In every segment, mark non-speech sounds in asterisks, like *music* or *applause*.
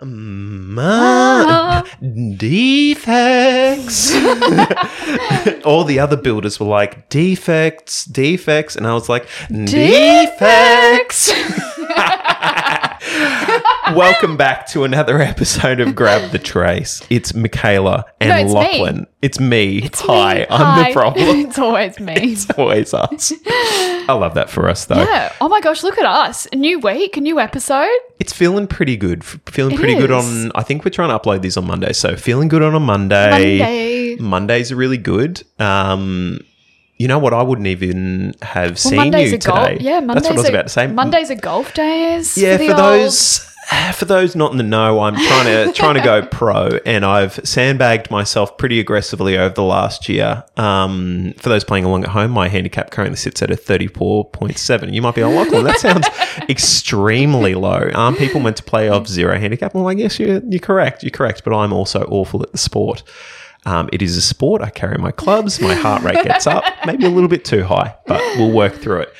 Ma- defects. *laughs* All the other builders were like, defects, defects. And I was like, defects. *laughs* Welcome back to another *laughs* episode of Grab the Trace. It's Mikaela and No, it's me. Lachlan. It's me. It's Hi, me. I'm Hi. the problem. *laughs* it's always *laughs* me. it's always us. I love that for us, though. yeah. Oh my gosh, look at us. A new week, a new episode. It's feeling pretty good. F- Feeling It pretty good is. on. I think we're trying to upload these on Monday, so feeling good on a Monday. Monday. Mondays are really good. Um, you know what? I wouldn't even have seen Mondays you today. Yeah, Mondays that's what I was are, about to say. Mondays are golf days. Yeah, the for old- those *sighs* for those not in the know, I'm trying to *laughs* trying to go pro, and I've sandbagged myself pretty aggressively over the last year. Um, for those playing along at home, my handicap currently sits at a 34.7. You might be, oh, Lachlan, that sounds *laughs* extremely low. Aren't people meant to play off zero handicap? Well, I guess you're you're correct. You're correct, but I'm also awful at the sport. Um, it is a sport. I carry my clubs. My heart rate gets up, *laughs* maybe a little bit too high, but we'll work through it.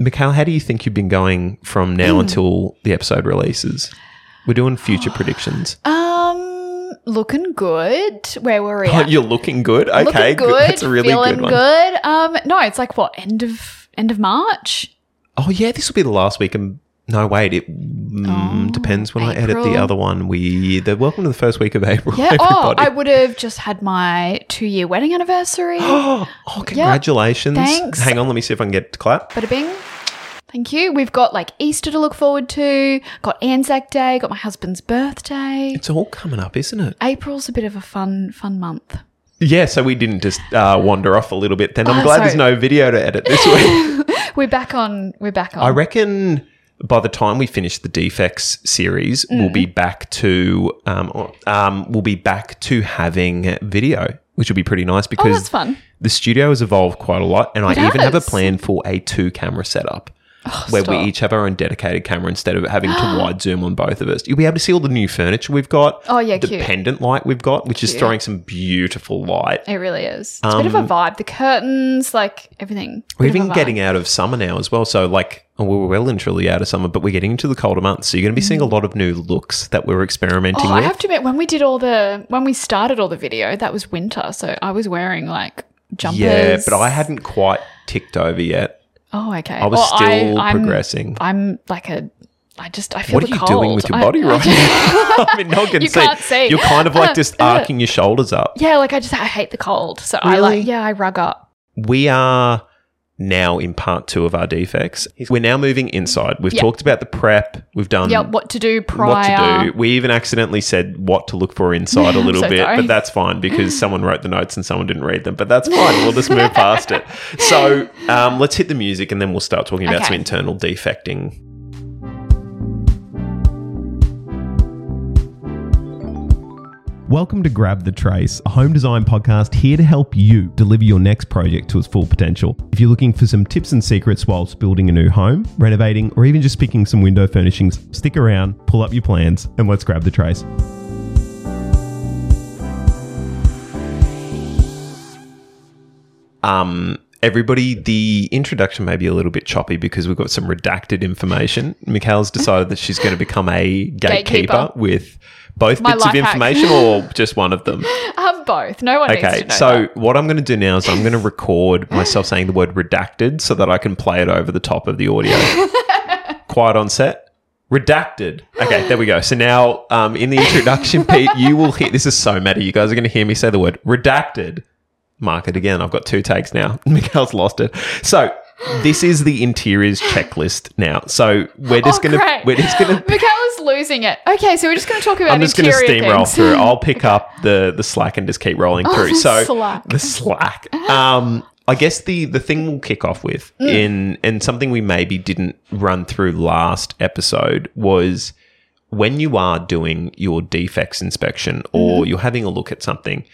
Mikaela, how do you think you've been going from now Hmm. until the episode releases? We're doing future predictions. Um, looking good. Where were we? *laughs* Oh, at? you're looking good. Okay, looking good. That's a really feeling good one. good. Um, no, it's like what end of end of March. Oh yeah, this will be the last week. And no, wait, it mm, Oh, depends when I edit the other one. We the welcome to the first week of April. Yeah. Oh. I would have just had my two year wedding anniversary. *gasps* oh, congratulations! thanks. Hang on, let me see if I can get to clap. Bada bing. Thank you. We've got like Easter to look forward to. Got Anzac Day. Got my husband's birthday. It's all coming up, isn't it? April's a bit of a fun, fun month. Yeah, so we didn't just uh, wander off a little bit. Then I'm Oh, glad sorry. there's no video to edit this week. *laughs* We're back on. We're back on. I reckon by the time we finish the defects series, we'll be Mm. back to um, um, we'll be back to having video, which will be pretty nice oh, because fun. the studio has evolved quite a lot, and I It even have a plan for a two camera setup. Oh, where we each have our own dedicated camera instead of having to *gasps* wide zoom on both of us. You'll be able to see all the new furniture we've got. Oh, yeah, the cute. pendant light we've got, which is throwing some beautiful light. It really is. It's a bit of a um, vibe. The curtains, like everything. We're even getting out of summer now as well. So, like, oh, we're well and truly out of summer, but we're getting into the colder months. So, you're going to be seeing a mm. lot of new looks that we're experimenting Oh, I have to admit, when we did all the, when we started all the video, that was winter. So I was wearing like jumpers. yeah, but I hadn't quite ticked over yet. Oh, okay. I was Well, still I'm- progressing. I'm like a. I just I feel What are you cold. doing with your body I right just- now? *laughs* *laughs* I mean, no one can You see. can't see. You're kind of *laughs* like just arcing your shoulders up. yeah, like I just I hate the cold. So I like yeah I rug up. We are now in part two of our defects. We're now moving inside. We've Yeah. talked about the prep. We've done yeah, what to do what prior. to do. We even accidentally said what to look for inside a little so bit, sorry. but that's fine because *laughs* someone wrote the notes and someone didn't read them. But that's fine. We'll just move past it. *laughs* So um, let's hit the music and then we'll start talking about Okay. some internal defecting. Welcome to Grab the Trace, a home design podcast here to help you deliver your next project to its full potential. If you're looking for some tips and secrets whilst building a new home, renovating, or even just picking some window furnishings, stick around, pull up your plans, and let's grab the trace. Um, everybody, the introduction may be a little bit choppy because we've got some redacted information. Mikaela's decided that she's going to become a gatekeeper, Gatekeeper. with both My bits of information or *laughs* just one of them. Um, both. No one needs Okay, to know. so that. what I'm going to do now is I'm going to record myself saying the word redacted so that I can play it over the top of the audio. *laughs* Quiet on set. Redacted. Okay, there we go. So now, um, in the introduction, *laughs* Pete, you will hear. This is so meta. You guys are going to hear me say the word redacted. Mark it again. I've got two takes now. Mikaela's lost it. So this is the interiors checklist now. So we're just oh, going to great. we're just going *laughs* to Mikaela's losing it. Okay, so we're just going to talk about I'm just going to steamroll things. through. I'll *laughs* pick up the the slack and just keep rolling Oh, through. the so slack. the slack. Um, I guess the the thing we'll kick off with Mm. in and something we maybe didn't run through last episode was when you are doing your defects inspection or Mm-hmm. you're having a look at something.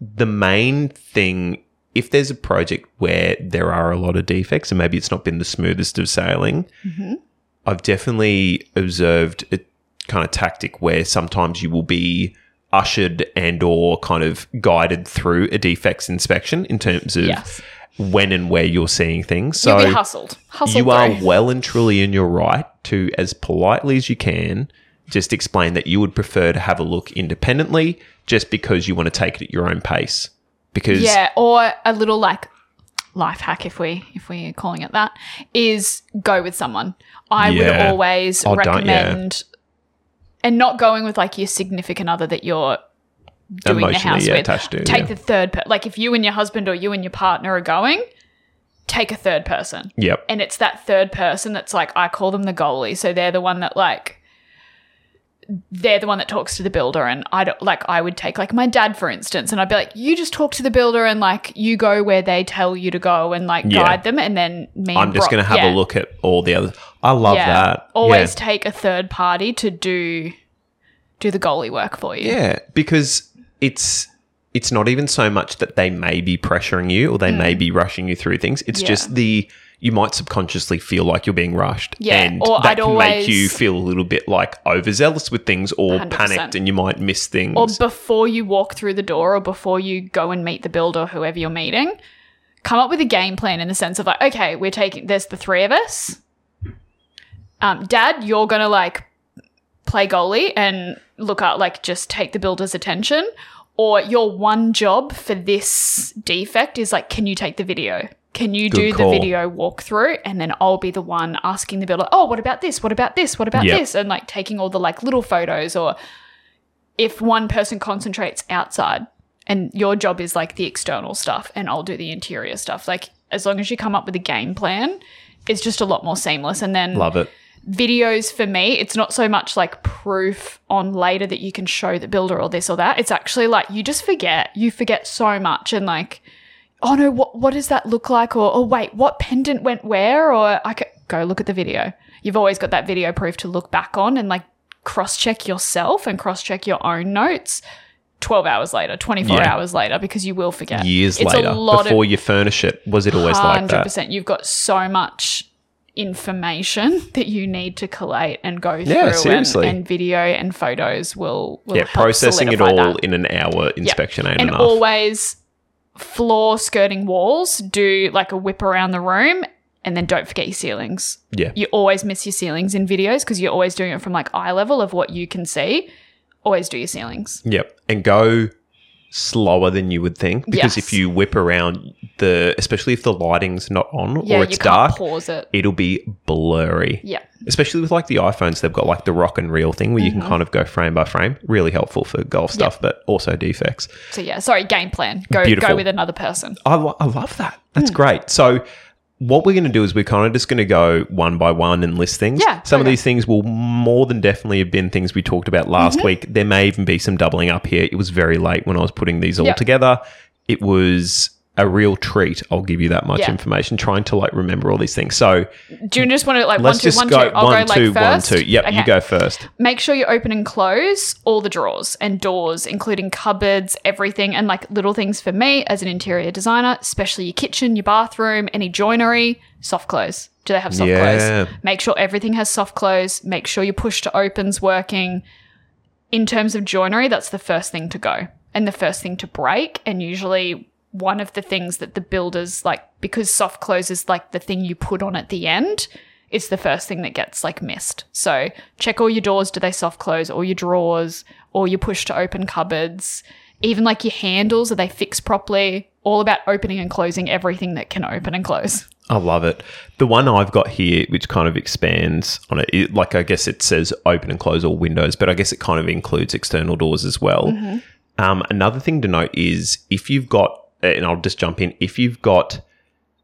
The main thing. If there's a project where there are a lot of defects and maybe it's not been the smoothest of sailing, Mm-hmm. I've definitely observed a kind of tactic where sometimes you will be ushered and or kind of guided through a defects inspection in terms of Yes. when and where you're seeing things. So You'll be hustled. Hustled you are through. well and truly in your right to, as politely as you can, just explain that you would prefer to have a look independently just because you want to take it at your own pace. Because Yeah, or a little like life hack if we if we're calling it that is go with someone. I would always Oh, don't- yeah. recommend and not going with like your significant other that you're doing the house yeah, with. to, take yeah. the third per- like if you and your husband or you and your partner are going, take a third person. Yep. And it's that third person that's like I call them the goalie. So they're the one that like they're the one that talks to the builder and I don't like I would take like my dad for instance and I'd be like you just talk to the builder and like you go where they tell you to go and like Yeah. guide them and then me I'm just Brock- to have yeah, a look at all the others. I love yeah. that. Always take a third party to do do the goalie work for you. Yeah, because it's it's not even so much that they may be pressuring you or they may mm. be rushing you through things. It's just the you might subconsciously feel like you're being rushed. Yeah, And or that I'd can make you feel a little bit like overzealous with things or 100%. panicked and you might miss things. or before you walk through the door or before you go and meet the builder whoever you're meeting come up with a game plan in the sense of like okay we're taking there's the three of us um, dad you're gonna like play goalie and look at like just take the builder's attention or your one job for this defect is like can you take the video can you do call. the video walkthrough and then I'll be the one asking the builder, oh, what about this? What about this? What about Yep. this? And like taking all the like little photos or if one person concentrates outside and your job is like the external stuff and I'll do the interior stuff, like as long as you come up with a game plan, it's just a lot more seamless. And then Love it. videos for me, it's not so much like proof on later that you can show the builder or this or that. It's actually like you just forget. You forget so much and like, oh no, what what does that look like? Or oh wait, what pendant went where? Or I could go look at the video. You've always got that video proof to look back on and like cross check yourself and cross check your own notes. 12 hours later, 24 Yeah. hours later, because you will forget. Years it's later, a lot before of you furnish it, was it always like that? 100%. You've got so much information *laughs* that you need to collate and go through. Yeah, and- seriously. And, video and photos will, will Yeah, processing it all that. in an hour Yeah. inspection ain't and enough. always floor skirting walls do like a whip around the room and then don't forget your ceilings yeah. you always miss your ceilings in videos because you're always doing it from like eye level of what you can see always do your ceilings Yep. And go slower than you would think because Yes. if you whip around the especially if the lighting's not on yeah or you it's dark, pause it it'll be blurry. yeah Especially with like the iPhones, they've got like the rock and reel thing where you Mm-hmm. can kind of go frame by frame. Really helpful for golf stuff, but also defects. so yeah sorry game plan go Beautiful. go with another person I, lo- I love that. That's great. So, what we're going to do is we're kind of just going to go one by one and list things. Yeah, Some of these things will more than definitely have been things we talked about last Mm-hmm. week. There may even be some doubling up here. It was very late when I was putting these all Yeah. together. It was a real treat. I'll give you that much Yeah. information trying to like remember all these things. So, do you just want to like let's one two just one go two i'll one, go two, like one, two. Yep, you go first. make sure you open and close all the drawers and doors, including cupboards, everything, and like little things for me as an interior designer, especially your kitchen, your bathroom, any joinery, soft close. Do they have soft Yeah. close? Make sure everything has soft close. Make sure your push to opens working. In terms of joinery, that's the first thing to go and the first thing to break. And usually one of the things that the builders like because soft close is like the thing you put on at the end it's the first thing that gets like missed so check all your doors do they soft close all your drawers all your push to open cupboards even like your handles are they fixed properly all about opening and closing everything that can open and close I love it. The one I've got here, which kind of expands on it, it, like I guess it says open and close all windows, but I guess it kind of includes external doors as well. Mm-hmm. Um, another thing to note is if you've got, and I'll just jump in, if you've got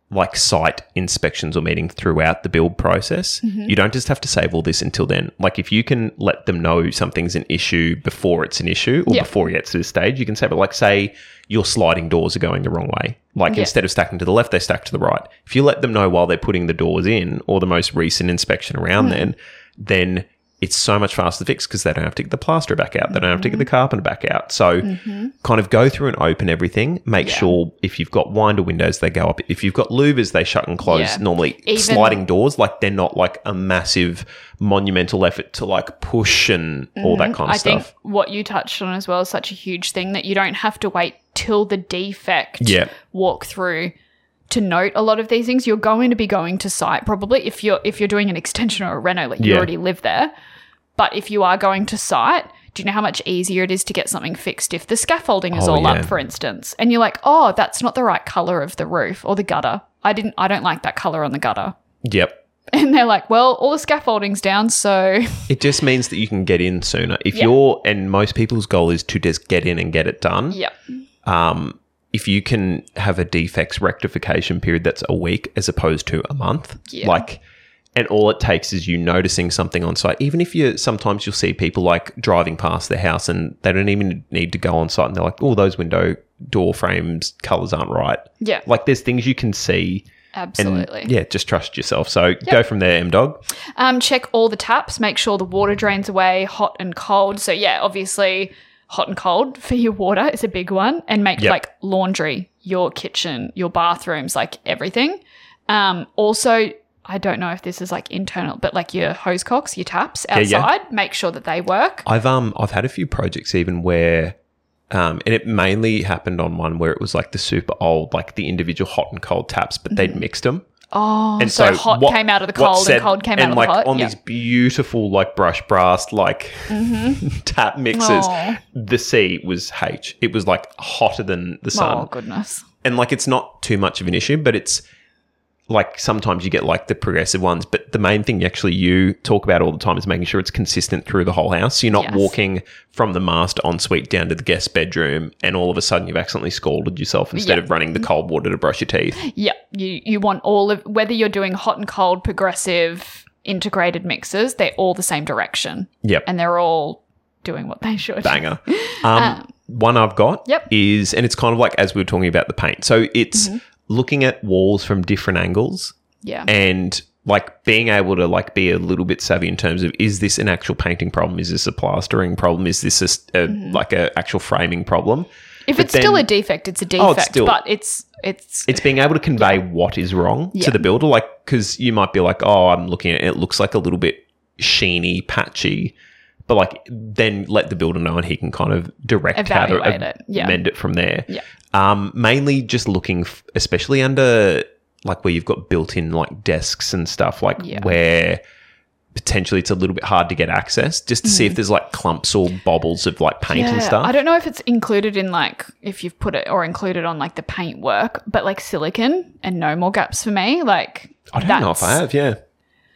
like site inspections or meetings throughout the build process, Mm-hmm. you don't just have to save all this until then. Like if you can let them know something's an issue before it's an issue or Yeah. before it gets to this stage, you can save it. Like say your sliding doors are going the wrong way. Like Yeah. instead of stacking to the left, they stack to the right. If you let them know while they're putting the doors in or the most recent inspection around then, then it's so much faster to fix because they don't have to get the plaster back out. They don't have to get the carpenter back out. So kind of go through and open everything. Make Yeah. sure if you've got winder windows, they go up. If you've got louvers, they shut and close. Yeah. Normally Even- sliding doors, like they're not like a massive monumental effort to like push and all that kind of Mm-hmm. I think what you touched on as well is such a huge thing that you don't have to wait till the defect Yeah. walk through to note a lot of these things. You're going to be going to site probably if you're if you're doing an extension or a reno, like you already live there. But if you are going to site, do you know how much easier it is to get something fixed if the scaffolding is Oh, all yeah. up, for instance, and you're like, oh, that's not the right color of the roof or the gutter. I didn't. I don't like that color on the gutter. Yep. *laughs* And they're like, well, all the scaffolding's down, so *laughs* It just means that you can get in sooner. If Yeah. you're, and most people's goal is to just get in and get it done. yeah, Um, if you can have a defects rectification period that's a week as opposed to a month, Yeah. like, and all it takes is you noticing something on site. Even if you sometimes you'll see people like driving past their house and they don't even need to go on site and they're like, oh, those window door frames colors aren't right. yeah, Like, there's things you can see. And absolutely. yeah, just trust yourself. So go from there, M Dog. Um, check all the taps, make sure the water drains away, hot and cold. So yeah, obviously hot and cold for your water is a big one. And make Yep. like laundry, your kitchen, your bathrooms, like everything. Um, also I don't know if this is like internal, but like your hose cocks, your taps Yeah, yeah. outside, make sure that they work. I've um I've had a few projects even where um and it mainly happened on one where it was like the super old like the individual hot and cold taps but they'd mixed them Oh, and so, so, hot what- came out of the cold said- and cold came and out of the hot. on Yeah. these beautiful like brush brass like mm-hmm. *laughs* tap mixes, Aw. the C was H it was like hotter than the sun Oh goodness. and like it's not too much of an issue but it's like sometimes you get like the progressive ones but the main thing actually you talk about all the time is making sure it's consistent through the whole house so you're not Yes. walking from the master ensuite down to the guest bedroom and all of a sudden you've accidentally scalded yourself instead Yeah. of running the cold water to brush your teeth Yeah, you you want all of whether you're doing hot and cold, progressive, integrated mixes, they're all the same direction, yep and they're all doing what they should. banger. *laughs* Um, one I've got Yep. is, and it's kind of like as we were talking about the paint. So it's Mm-hmm. looking at walls from different angles Yeah, and like being able to like be a little bit savvy in terms of is this an actual painting problem? Is this a plastering problem? Is this a, a- like a actual framing problem? If it's still a defect, it's a Oh, defect, it's still- but it's it's It's being able to convey what is wrong Yeah. to the builder, like because you might be like, oh, I'm looking at it, it looks like a little bit sheeny, patchy. But like, then let the builder know, and he can kind of direct how to Evaluate it, yeah. amend it from there. Yeah. Um, mainly just looking, f- especially under like where you've got built-in like desks and stuff, like where potentially it's a little bit hard to get access, just to see if mm. there's like clumps or bobbles of like paint and. Yeah, stuff. I don't know if it's included in like if you've put it or included on like the paint work, but like silicon and no more gaps for me. Like I don't know if I have. Yeah.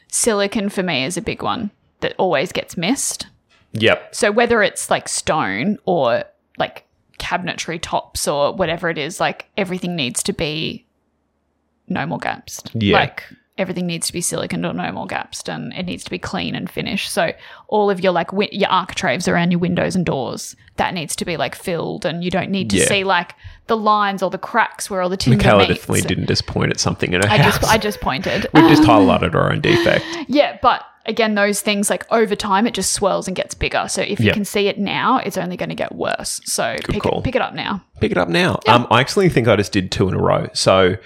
Silicon for me is a big one that always gets missed. Yep. So whether it's like stone or like cabinetry tops or whatever it is, like everything needs to be no more gaps. Yeah. Like everything needs to be siliconed or no more gaps and it needs to be clean and finished. So all of your like wi- your architraves around your windows and doors, that needs to be like filled and you don't need to Yeah. see like the lines or the cracks where all the timber Mikaela meets. definitely didn't just point at something in her I house. just I just pointed. We've just highlighted our own defect. *laughs* Yeah, but again, those things like over time it just swells and gets bigger. So if you can see it now, it's only going to get worse. So pick it, pick it up now. Pick it up now. Um, I actually think I just did two in a row. So,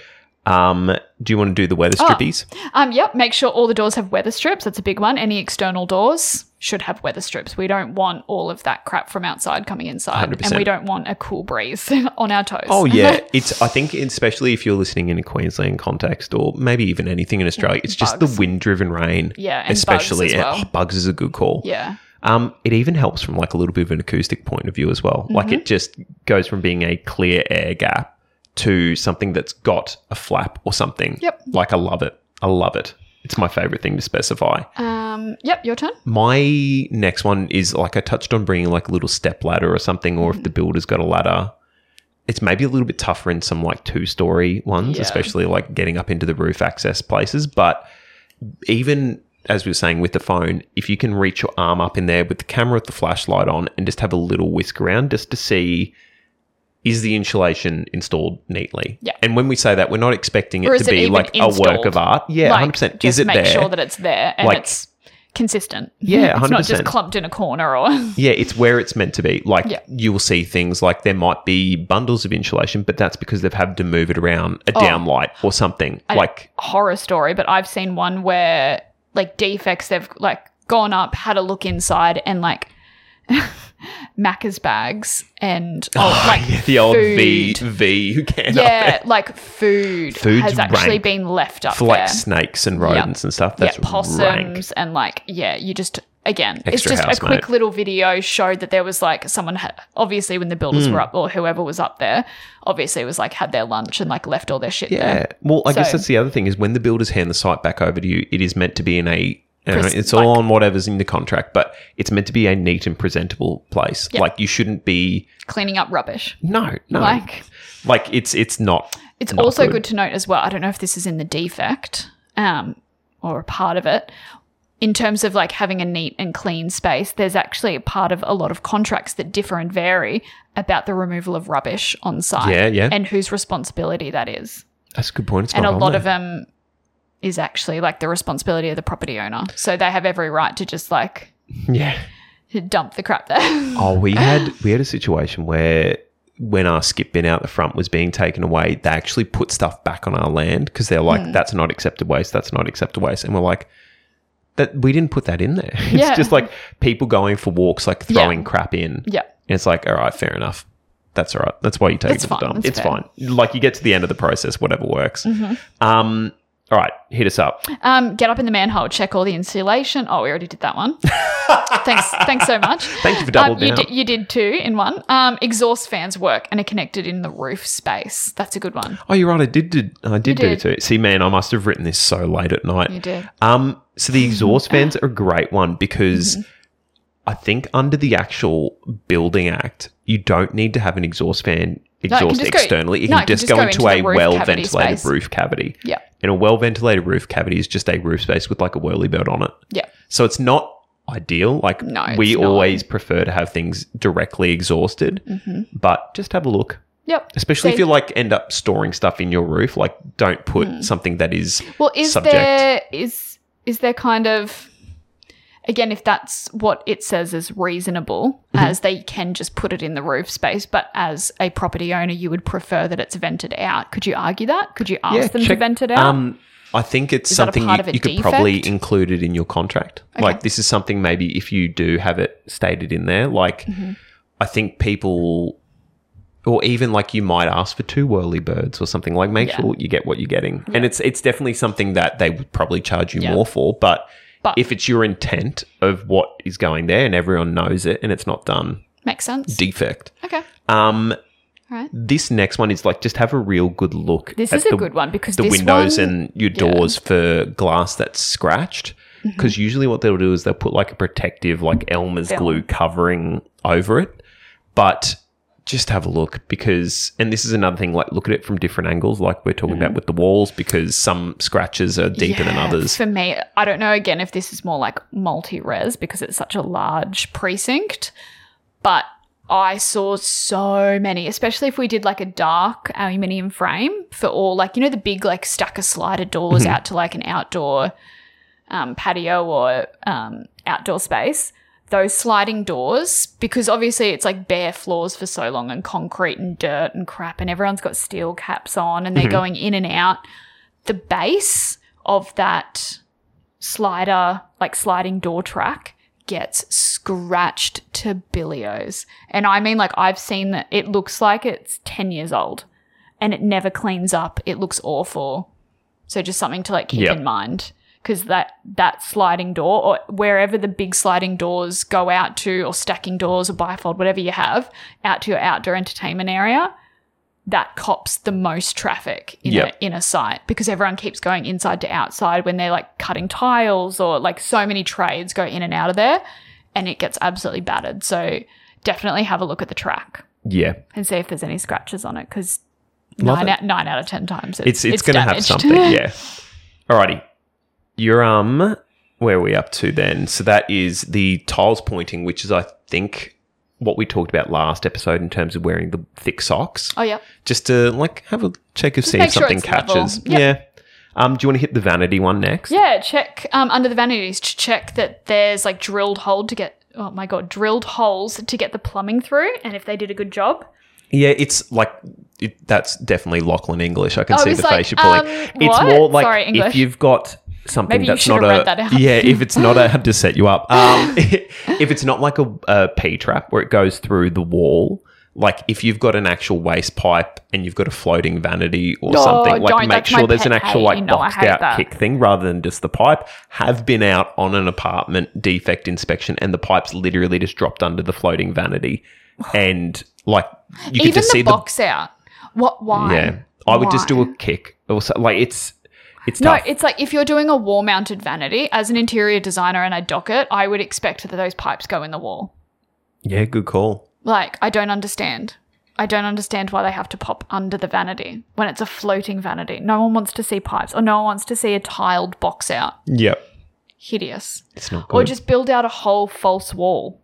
um, do you want to do the weather strippies? Um, yep. Make sure all the doors have weather strips. That's a big one. Any external doors should have weather strips. We don't want all of that crap from outside coming inside, and 100%. we don't want a cool breeze *laughs* on our toes. Oh yeah, *laughs* it's. I think especially if you're listening in a Queensland context, or maybe even anything in Australia, it's just the wind-driven rain. Yeah, and bugs especially as well. oh, bugs is a good call. yeah. Um, it even helps from like a little bit of an acoustic point of view as well. Like Mm-hmm. it just goes from being a clear air gap to something that's got a flap or something. Yep. Like I love it. I love it. It's my favorite thing to specify. Um, yep. Your turn. My next one is like I touched on bringing like a little step ladder or something, or if the builder's got a ladder. It's maybe a little bit tougher in some like two story ones, Yeah. especially like getting up into the roof access places. But even as we were saying with the phone, if you can reach your arm up in there with the camera with the flashlight on and just have a little whisk around just to see is the insulation installed neatly? Yeah. And when we say that, we're not expecting it to it be like a work of art. Yeah, like, hundred percent. Just Is it make there? sure that it's there and Like- it's consistent. *laughs* Yeah, one hundred it's not just clumped in a corner or. *laughs* Yeah, it's where it's meant to be. Like Yeah. you will see things like there might be bundles of insulation, but that's because they've had to move it around a oh. downlight or something. Oh. Like horror story, but I've seen one where like defects they've like gone up, had a look inside, and like *laughs* Macca's bags and *laughs* oh, like the old food. V V who can Yeah, like food Food's has actually been left up for like there. snakes and rodents and stuff. yeah, That's possums rank. and like yeah, you just again, it's Extra just a housemate. quick little video showed that there was like someone had obviously when the builders Hmm. were up or whoever was up there, obviously was like had their lunch and like left all their shit Yeah. there. Well, I guess that's the other thing is when the builders hand the site back over to you, it is meant to be in a. know, Pres- it's all like- on whatever's in the contract, but it's meant to be a neat and presentable place. Yeah. Like you shouldn't be. Cleaning up rubbish. No, no. Like Like it's it's not. It's not also good. to note as well. I don't know if this is in the defect um, or a part of it. In terms of like having a neat and clean space, there's actually a part of a lot of contracts that differ and vary about the removal of rubbish on site. Yeah, yeah. And whose responsibility that is. That's a good point. It's and a lot there. of them is actually like the responsibility of the property owner. So they have every right to just like yeah. dump the crap there. *laughs* Oh, we had we had a situation where when our skip bin out the front was being taken away, they actually put stuff back on our land because they're like, "That's not accepted waste. That's not accepted waste," and we're like. That we didn't put that in there. *laughs* It's Yeah. just like people going for walks, like Yeah. throwing crap in. yeah. And it's like, all right, fair enough. That's all right. That's why you take That's it to the dump. That's It's fair. Mm-hmm. fine. Like you get to the end of the process, whatever works. Um, all right, hit us up. Um, get up in the manhole, check all the insulation. Oh, we already did that one. *laughs* thanks, thanks so much. Thank you for double um, you. Did, you did two in one. Um, exhaust fans work and are connected in the roof space. That's a good one. Oh, you're right. I did. did I did do did. too. See, man, I must have written this so late at night. You did. Um, so the exhaust *clears throat* fans are a great one because Mm-hmm. I think under the actual Building Act, you don't need to have an exhaust fan exhaust go- externally. You no, can it can just, go, into, into a well ventilated roof cavity. Yeah. And a well ventilated roof cavity is just a roof space with like a whirly bird on it. Yeah. So it's not ideal. Like No, we not. always prefer to have things directly exhausted, but just have a look. Yep. Especially if Mm-hmm. You like end up storing stuff in your roof, like don't put something that is Well, is subject. there is is there kind of again if that's what it says is reasonable Mm-hmm. as they can just put it in the roof space but as a property owner you would prefer that it's vented out could you argue that could you ask them to vent it out Um, I think it's Is something you, you could probably include it in your contract. Like this is something maybe if you do have it stated in there, like Mm-hmm. I think people or even like you might ask for two whirly birds or something like make Yeah. sure you get what you're getting. And it's it's definitely something that they would probably charge you Yeah. more for, but But- if it's your intent of what is going there and everyone knows it and it's not done, makes sense defect. okay Um all right this next one is like just have a real good look. this at is a the- good one because the this windows one, and your doors for glass that's scratched. Mm-hmm. Because usually what they'll do is they'll put like a protective, like Elmer's glue covering over it. But just have a look because, and this is another thing, like look at it from different angles, like we're talking about with the walls, because some scratches are deeper than Mm-hmm. Others. For me, I don't know again if this is more like multi res because it's such a large precinct, but I saw so many, especially if we did like a dark aluminium frame for all like, you know, the big like stacker slider doors Mm-hmm. out to like an outdoor um, patio or um, outdoor space. Those sliding doors, because obviously it's like bare floors for so long and concrete and dirt and crap, and everyone's got steel caps on and they're mm-hmm. going in and out the base of that slider, like sliding door track, gets scratched to billios. And I mean, like, I've seen that it looks like it's 10 years old and it never cleans up. It looks awful. So just something to like keep Yep. in mind. Because that, that sliding door, or wherever the big sliding doors go out to, or stacking doors, or bifold, whatever you have, out to your outdoor entertainment area, that cops the most traffic in, Yep. a, in a site because everyone keeps going inside to outside when they're like cutting tiles or like so many trades go in and out of there and it gets absolutely battered. So definitely have a look at the track Yeah. and see if there's any scratches on it because nine out, nine out of 10 times It's it's, it's, going to have something, yeah. *laughs* Alrighty. You're um where are we up to then? So that is the tiles pointing, which is I think what we talked about last episode in terms of wearing the thick socks. oh, yeah. Just to like have a check of see if sure something level. catches. Yep. Yeah. Um, do you want to hit the vanity one next? Yeah, check um, under the vanities to check that there's like drilled hole to get, oh my God, drilled holes to get the plumbing through and if they did a good job. Yeah, it's like it, that's definitely Lachlan English. I can I see the like, face you're pulling. um, it's what? more like Sorry, if you've got something Maybe you that's should not have a read that out. yeah. If it's not a to set you up, *laughs* um, *laughs* if it's not like a, a P trap where it goes through the wall, like if you've got an actual waste pipe and you've got a floating vanity or No, something, like make sure there's an actual like know boxed out that. kick thing rather than just the pipe. Have been out on an apartment defect inspection and the pipe's literally just dropped under the floating vanity, *sighs* and like you could just the see box out. What? Why? yeah. I would just do a kick. Also, like it's it's No, tough. it's like if you're doing a wall mounted vanity, as an interior designer and I dock it, I would expect that those pipes go in the wall. yeah, good call. Like, I don't understand. I don't understand why they have to pop under the vanity when it's a floating vanity. No one wants to see pipes or no one wants to see a tiled box out. Yep, Hideous. it's not good. Or just build out a whole false wall.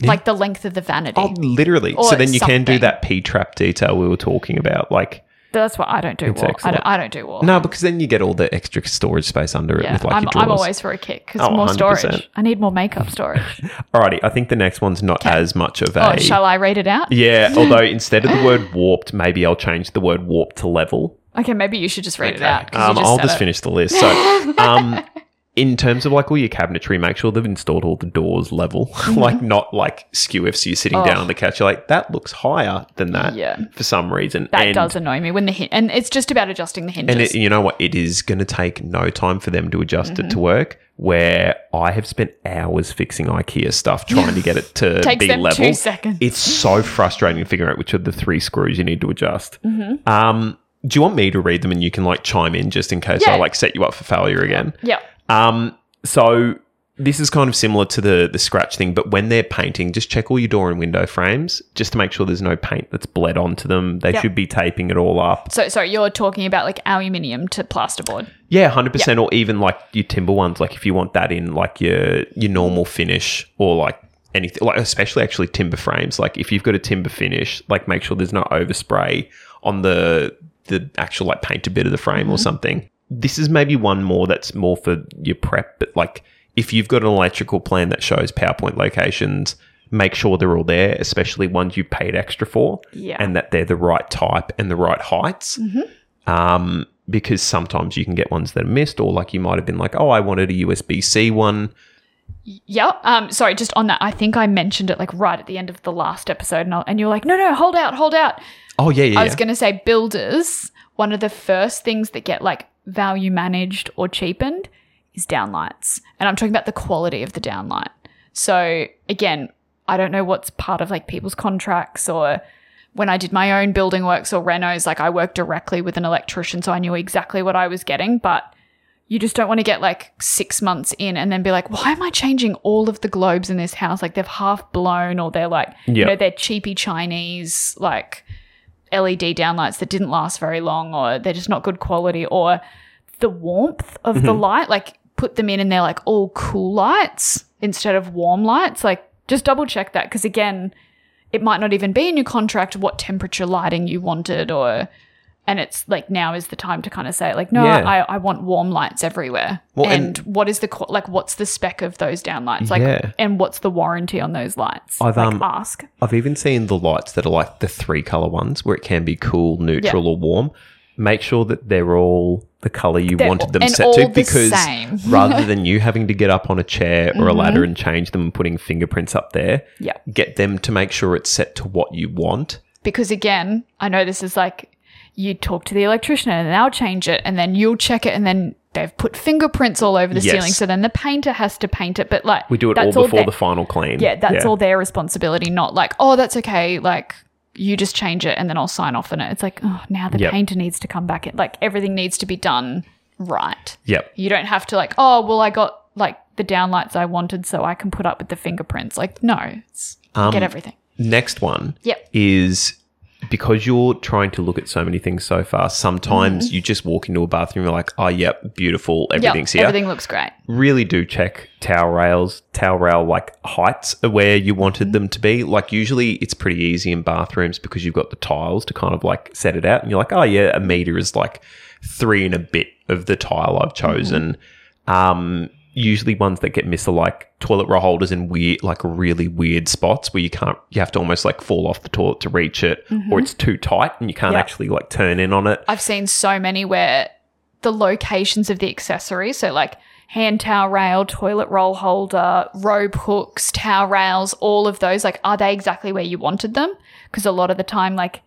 Yeah. Like the length of the vanity. Oh, literally. Or so then you can do that P trap detail we were talking about. Like, That's what I don't do wall. I don't, I don't do wall. no, because then you get all the extra storage space under it yeah, with like I'm, your drawers. I'm always for a kick because Oh, more 100%. storage. I need more makeup storage. *laughs* Alrighty, I think the next one's not as much of a. oh, shall I read it out? yeah, *laughs* although instead of the word warped, maybe I'll change the word warped to level. Okay, maybe you should just read it out. Um, just I'll just it. finish the list. So, *laughs* um, in terms of like all your cabinetry, make sure they've installed all the doors level, *laughs* like not like skew if so you're sitting down Oh. on the couch. You're like, that looks higher than that Yeah. for some reason. That and, does annoy me when the hin- and it's just about adjusting the hinges. And it, you know what? It is going to take no time for them to adjust Mm-hmm. it to work. Where I have spent hours fixing IKEA stuff trying to get it to *laughs* Takes be them level. two seconds. It's so frustrating figuring out which of the three screws you need to adjust. Mm-hmm. Um, do you want me to read them and you can like chime in just in case Yeah. I like set you up for failure again? yeah. Um, so this is kind of similar to the the scratch thing, but when they're painting, just check all your door and window frames just to make sure there's no paint that's bled onto them. They Yep. should be taping it all up. So sorry, you're talking about like aluminium to plasterboard. Yeah, hundred percent, or even like your timber ones. Like if you want that in like your your normal finish, or like anything, like especially actually timber frames. Like if you've got a timber finish, like make sure there's no overspray on the the actual like painted bit of the frame or something. This is maybe one more that's more for your prep, but like if you've got an electrical plan that shows PowerPoint locations. Make sure they're all there, especially ones you paid extra for, Yeah. and that they're the right type and the right heights um, because sometimes you can get ones that are missed, or like you might have been like, oh, I wanted a USB C one. Yeah. Um. Sorry. Just on that, I think I mentioned it like right at the end of the last episode, and, I, and you're like, no, no, hold out, hold out. Oh yeah, yeah. I was yeah. going to say builders. One of the first things that get like value managed or cheapened is downlights, and I'm talking about the quality of the downlight. So again, I don't know what's part of like people's contracts or when I did my own building works or renos, like I worked directly with an electrician, so I knew exactly what I was getting, but you just don't want to get like six months in and then be like, why am I changing all of the globes in this house? Like they've half blown or they're like, you know, they're cheapy Chinese, like LED downlights that didn't last very long or they're just not good quality or the warmth of Mm-hmm. the light, like put them in and they're like all cool lights instead of warm lights. Like just double check that because again, it might not even be in your contract what temperature lighting you wanted or and it's like now is the time to kind of say like no Yeah. I, I want warm lights everywhere Well, and, and- what is the qu- like what's the spec of those downlights like Yeah. and what's the warranty on those lights I've, like um, ask I've even seen the lights that are like the three color ones where it can be cool, neutral, or warm. Make sure that they're all the color you They're wanted them set to the because *laughs* rather than you having to get up on a chair or a ladder and change them and putting fingerprints up there, yeah get them to make sure it's set to what you want. because again i know this is like you talk to the electrician and they'll change it and then you'll check it and then they've put fingerprints all over the Yes. ceiling so then the painter has to paint it but like We do it all before their- the final clean. yeah that's all their responsibility not like oh that's okay like you just change it and then i'll sign off on it it's like oh now the Yep. painter needs to come back in like everything needs to be done right Yep. you don't have to like oh well i got like the downlights i wanted so i can put up with the fingerprints like no it's Um, get everything Next one Yep. is because you're trying to look at so many things so fast, sometimes Mm-hmm. you just walk into a bathroom, you're like, oh, yep, beautiful, Yep, everything's here. everything looks great Really do check towel rails, towel rail like heights are where you wanted Mm-hmm. them to be. Like, usually it's pretty easy in bathrooms because you've got the tiles to kind of like set it out. And you're like, oh, yeah, a meter is like three and a bit of the tile I've chosen. Um, usually ones that get missed are like toilet roll holders in weird, like really weird spots where you can't, you have to almost like fall off the toilet to reach it, or mm-hmm. it's too tight and you can't Yeah. actually like turn in on it. I've seen so many where the locations of the accessories, so like hand towel rail, toilet roll holder, robe hooks, towel rails, all of those, like, are they exactly where you wanted them? Because a lot of the time, like,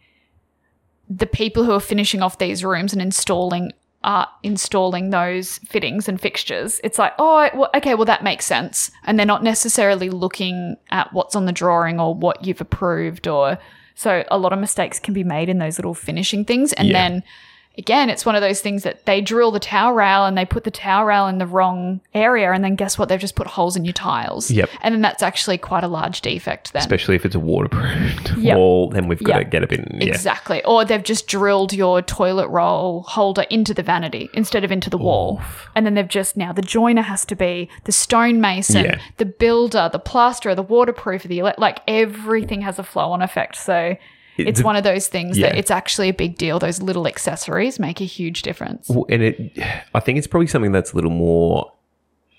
the people who are finishing off these rooms and installing are installing those fittings and fixtures. It's like, oh, well, okay, well that makes sense, and they're not necessarily looking at what's on the drawing or what you've approved, or so a lot of mistakes can be made in those little finishing things, and Yeah. then. Again, it's one of those things that they drill the towel rail and they put the towel rail in the wrong area, and then guess what? They've just put holes in your tiles. Yep. And then that's actually quite a large defect then. Especially if it's a waterproofed *laughs* Yep. wall, then we've got to get a bit. Yeah. Exactly. Or they've just drilled your toilet roll holder into the vanity instead of into the wall. And then they've just now the joiner has to be the stonemason, Yeah. the builder, the plasterer, the waterproofer, the ele- like everything has a flow on effect. So it's the- one of those things that it's actually a big deal. Those little accessories make a huge difference. Well, and it, I think it's probably something that's a little more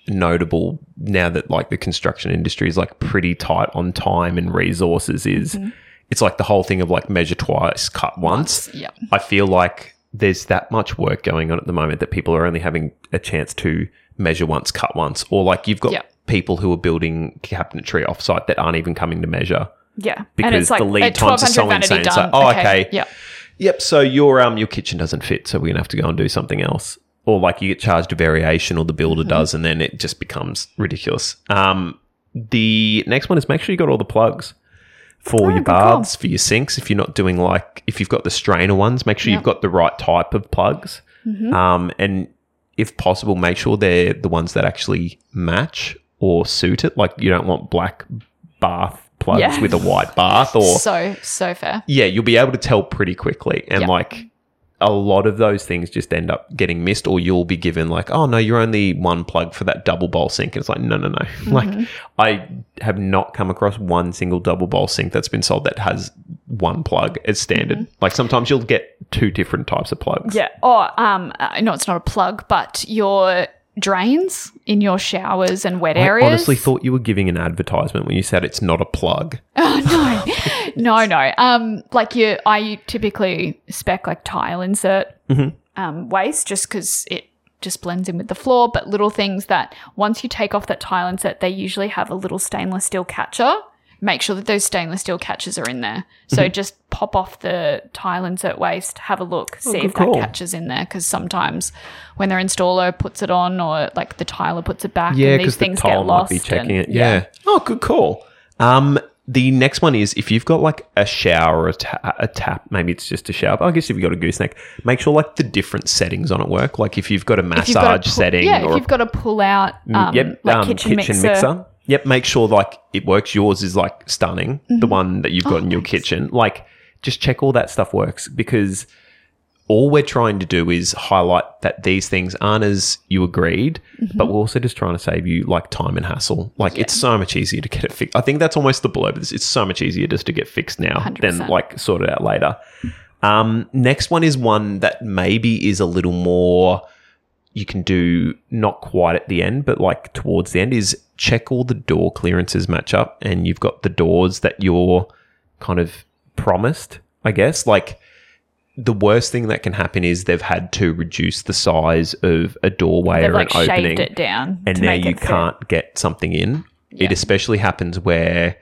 notable now that like the construction industry is like pretty tight on time and resources. Is Mm-hmm. it's like the whole thing of like measure twice, cut once. Yeah. I feel like there's that much work going on at the moment that people are only having a chance to measure once, cut once, or like you've got Yeah. people who are building cabinetry offsite that aren't even coming to measure. Yeah. Because and it's like the lead at times are so insane. It's done. like, oh, okay. Yeah. Yep. So your um your kitchen doesn't fit, so we're gonna have to go and do something else. Or like you get charged a variation, or the builder Mm-hmm. does, and then it just becomes ridiculous. Um, the next one is make sure you got all the plugs for your Oh, good call. baths, for your sinks. If you're not doing like if you've got the strainer ones, make sure Yep. you've got the right type of plugs. Mm-hmm. Um, and if possible, make sure they're the ones that actually match or suit it. Like you don't want black bath plugs Yeah. with a white bath or So, so fair. yeah, you'll be able to tell pretty quickly. And Yeah. like a lot of those things just end up getting missed, or you'll be given like, oh no, you're only one plug for that double bowl sink. And it's like, no, no, no. *laughs* Like mm-hmm. I have not come across one single double bowl sink that's been sold that has one plug as standard. Mm-hmm. Like sometimes you'll get two different types of plugs. Yeah. Or um, uh, I know it's not a plug, but your drains in your showers and wet areas. I areas. honestly thought you were giving an advertisement when you said it's not a plug. *laughs* no, no. Um, like you, I typically spec like tile insert um, waste just because it just blends in with the floor. But little things that once you take off that tile insert, they usually have a little stainless steel catcher. Make sure that those stainless steel catches are in there. So just pop off the tile insert waste, have a look, see good if that call. catches in there. Because sometimes when their installer puts it on or like the tiler puts it back, Yeah, and these because the things tile get might lost. be checking and- it. Yeah. Oh, good call. Um, the next one is if you've got like a shower or a, ta- a tap, maybe it's just a shower. But I guess if you've got a gooseneck, make sure like the different settings on it work. Like if you've got a massage got a pull- setting yeah, or if you've got a pull out, um, yep, like um, kitchen, mixer. Yep, make sure like it works. Yours is like stunning. Mm-hmm. The one that you've got Oh, in your kitchen, like just check all that stuff works because all we're trying to do is highlight that these things aren't as you agreed, Mm-hmm. but we're also just trying to save you like time and hassle. Like it's so much easier to get it fixed. I think that's almost the blow of this. It's so much easier just to get fixed now than 100%. like sort it out later. Um, next one is one that maybe is a little more you can do not quite at the end, but like towards the end is check all the door clearances match up and you've got the doors that you're kind of promised, I guess. Like the worst thing that can happen is they've had to reduce the size of a doorway They've or like an shaved opening it down, and now you can't get something in. Yeah. It especially happens where,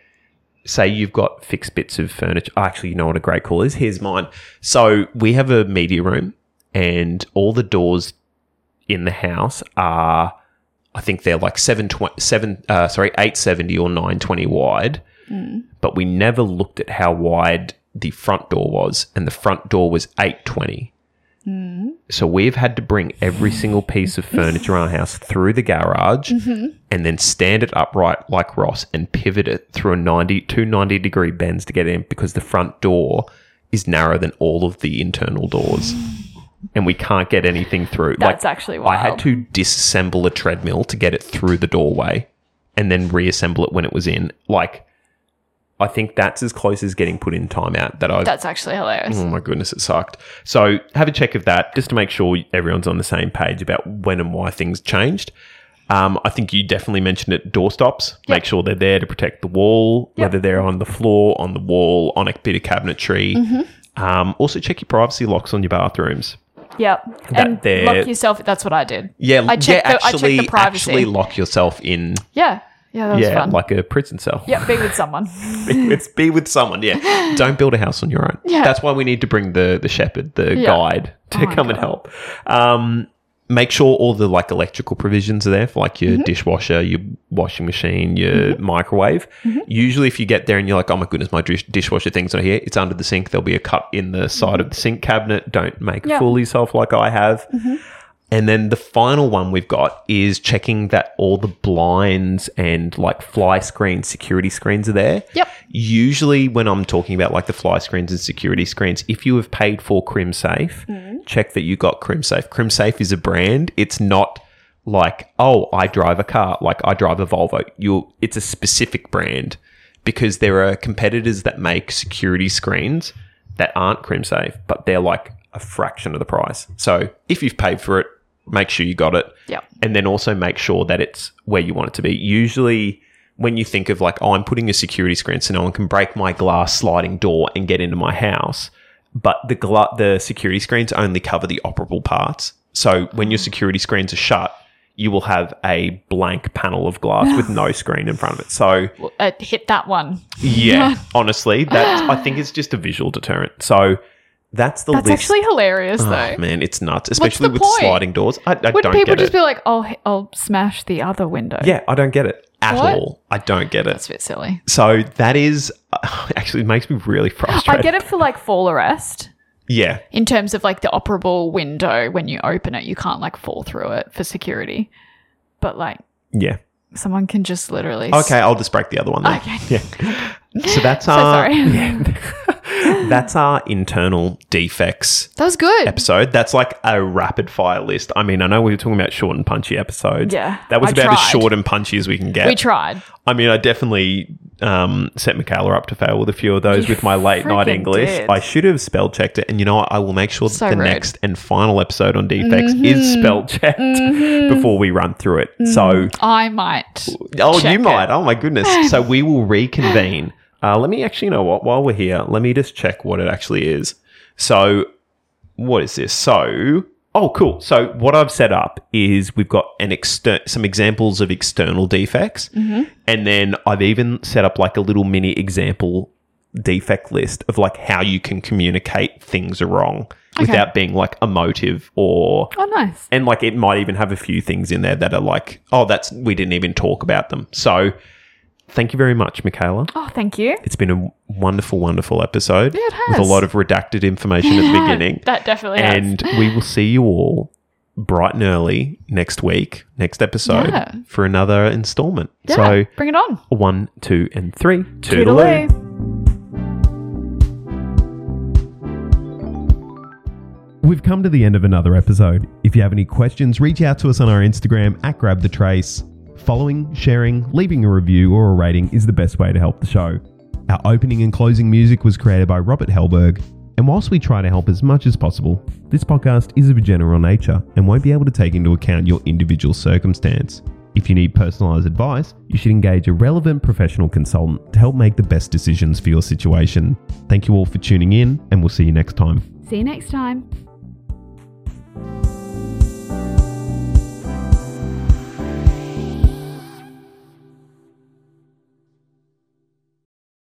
say, you've got fixed bits of furniture. Oh, actually, you know what a great call is? Here's mine. So we have a media room, and all the doors in the house are, I think they're like seven twenty seven. Uh, sorry, eight seventy or nine twenty wide. But we never looked at how wide the front door was, and the front door was eight twenty. So we've had to bring every single piece of furniture in our house through the garage and then stand it upright like Ross and pivot it through a 90, two 90 degree bends to get in because the front door is narrower than all of the internal doors. And we can't get anything through. That's actually wild. I had to disassemble a treadmill to get it through the doorway and then reassemble it when it was in. Like, I think that's as close as getting put in timeout that I've That's actually hilarious. Oh my goodness, it sucked. So have a check of that just to make sure everyone's on the same page about when and why things changed. Um, I think you definitely mentioned it. Door stops. Make sure they're there to protect the wall, whether they're on the floor, on the wall, on a bit of cabinetry. Mm-hmm. Um, also, check your privacy locks on your bathrooms. Yep. And they're- lock yourself. That's what I did. Yeah, I checked yeah, the- I checked actually, the privacy. actually lock yourself in. Yeah. Yeah, that was Yeah, fun. like a prison cell. yeah, be with someone. *laughs* it's be with someone. Yeah, *laughs* don't build a house on your own. Yeah. that's why we need to bring the the shepherd, the Yeah. guide, to Oh come and help. Um, make sure all the like electrical provisions are there for like your Mm-hmm. dishwasher, your washing machine, your microwave. Mm-hmm. Usually, if you get there and you're like, "Oh my goodness, my dish- dishwasher thing's not here," it's under the sink. There'll be a cut in the side of the sink cabinet. Don't make Mm-hmm. A fool of yourself like I have. And then the final one we've got is checking that all the blinds and like fly screen security screens are there. Yep. Usually, when I'm talking about like the fly screens and security screens, if you have paid for CrimSafe, Mm-hmm. check that you got CrimSafe. CrimSafe is a brand. It's not like oh, I drive a car, like I drive a Volvo. You, it's a specific brand because there are competitors that make security screens that aren't CrimSafe, but they're like a fraction of the price. So if you've paid for it, make sure you got it Yep. and then also make sure that it's where you want it to be. Usually, when you think of like, oh, I'm putting a security screen so no one can break my glass sliding door and get into my house, but the gla- the security screens only cover the operable parts. So when your security screens are shut, you will have a blank panel of glass with no *sighs* screen in front of it. So Well, uh, hit that one. yeah, *laughs* honestly, that I think it's just a visual deterrent. So that's the That's list. actually hilarious, Oh, though. man, it's nuts, especially the with point? sliding doors. I, I Wouldn't don't people get just it. be like, "Oh, h- I'll smash the other window"? Yeah, I don't get it at What? all. I don't get it. that's a bit silly. So that is *laughs* actually it makes me really frustrated. I get it for like fall arrest Yeah, in terms of like the operable window when you open it, you can't like fall through it for security. But like yeah. someone can just literally. s- Okay, I'll just break the other one. Then. Okay. Yeah. *laughs* So that's So our sorry. *laughs* that's our internal defects That was good. episode. That's like a rapid fire list. I mean, I know we were talking about short and punchy episodes. Yeah, that was I about as short and punchy as we can get. We tried. I mean, I definitely um, set Mikaela up to fail with a few of those with my late night English. did. I should have spell checked it, and you know what? I will make sure that So the rude. next and final episode on defects Mm-hmm. is spell checked before we run through it. So, I might. oh, you might. it. Oh my goodness. *laughs* so we will reconvene. Uh, let me actually you know what. While we're here, let me just check what it actually is. So, what is this? So. Oh, cool. So what I've set up is we've got an exter- some examples of external defects, and then I've even set up like a little mini example defect list of like how you can communicate things are wrong without being like emotive or Oh, nice. and like it might even have a few things in there that are like, oh, that's we didn't even talk about them. So thank you very much, Mikaela. Oh, thank you. It's been a wonderful, wonderful episode Yeah, it has. with a lot of redacted information at the beginning. That definitely and has. we will see you all bright and early next week, next episode Yeah. for another installment. Yeah, So bring it on. one, two, and three. Toodaloo. Toodaloo. We've come to the end of another episode. If you have any questions, reach out to us on our Instagram at Grab the Trace. Following, sharing, leaving a review or a rating is the best way to help the show. Our opening and closing music was created by Robert Helberg. And whilst we try to help as much as possible, this podcast is of a general nature and won't be able to take into account your individual circumstance. If you need personalised advice, you should engage a relevant professional consultant to help make the best decisions for your situation. Thank you all for tuning in, and we'll see you next time. See you next time.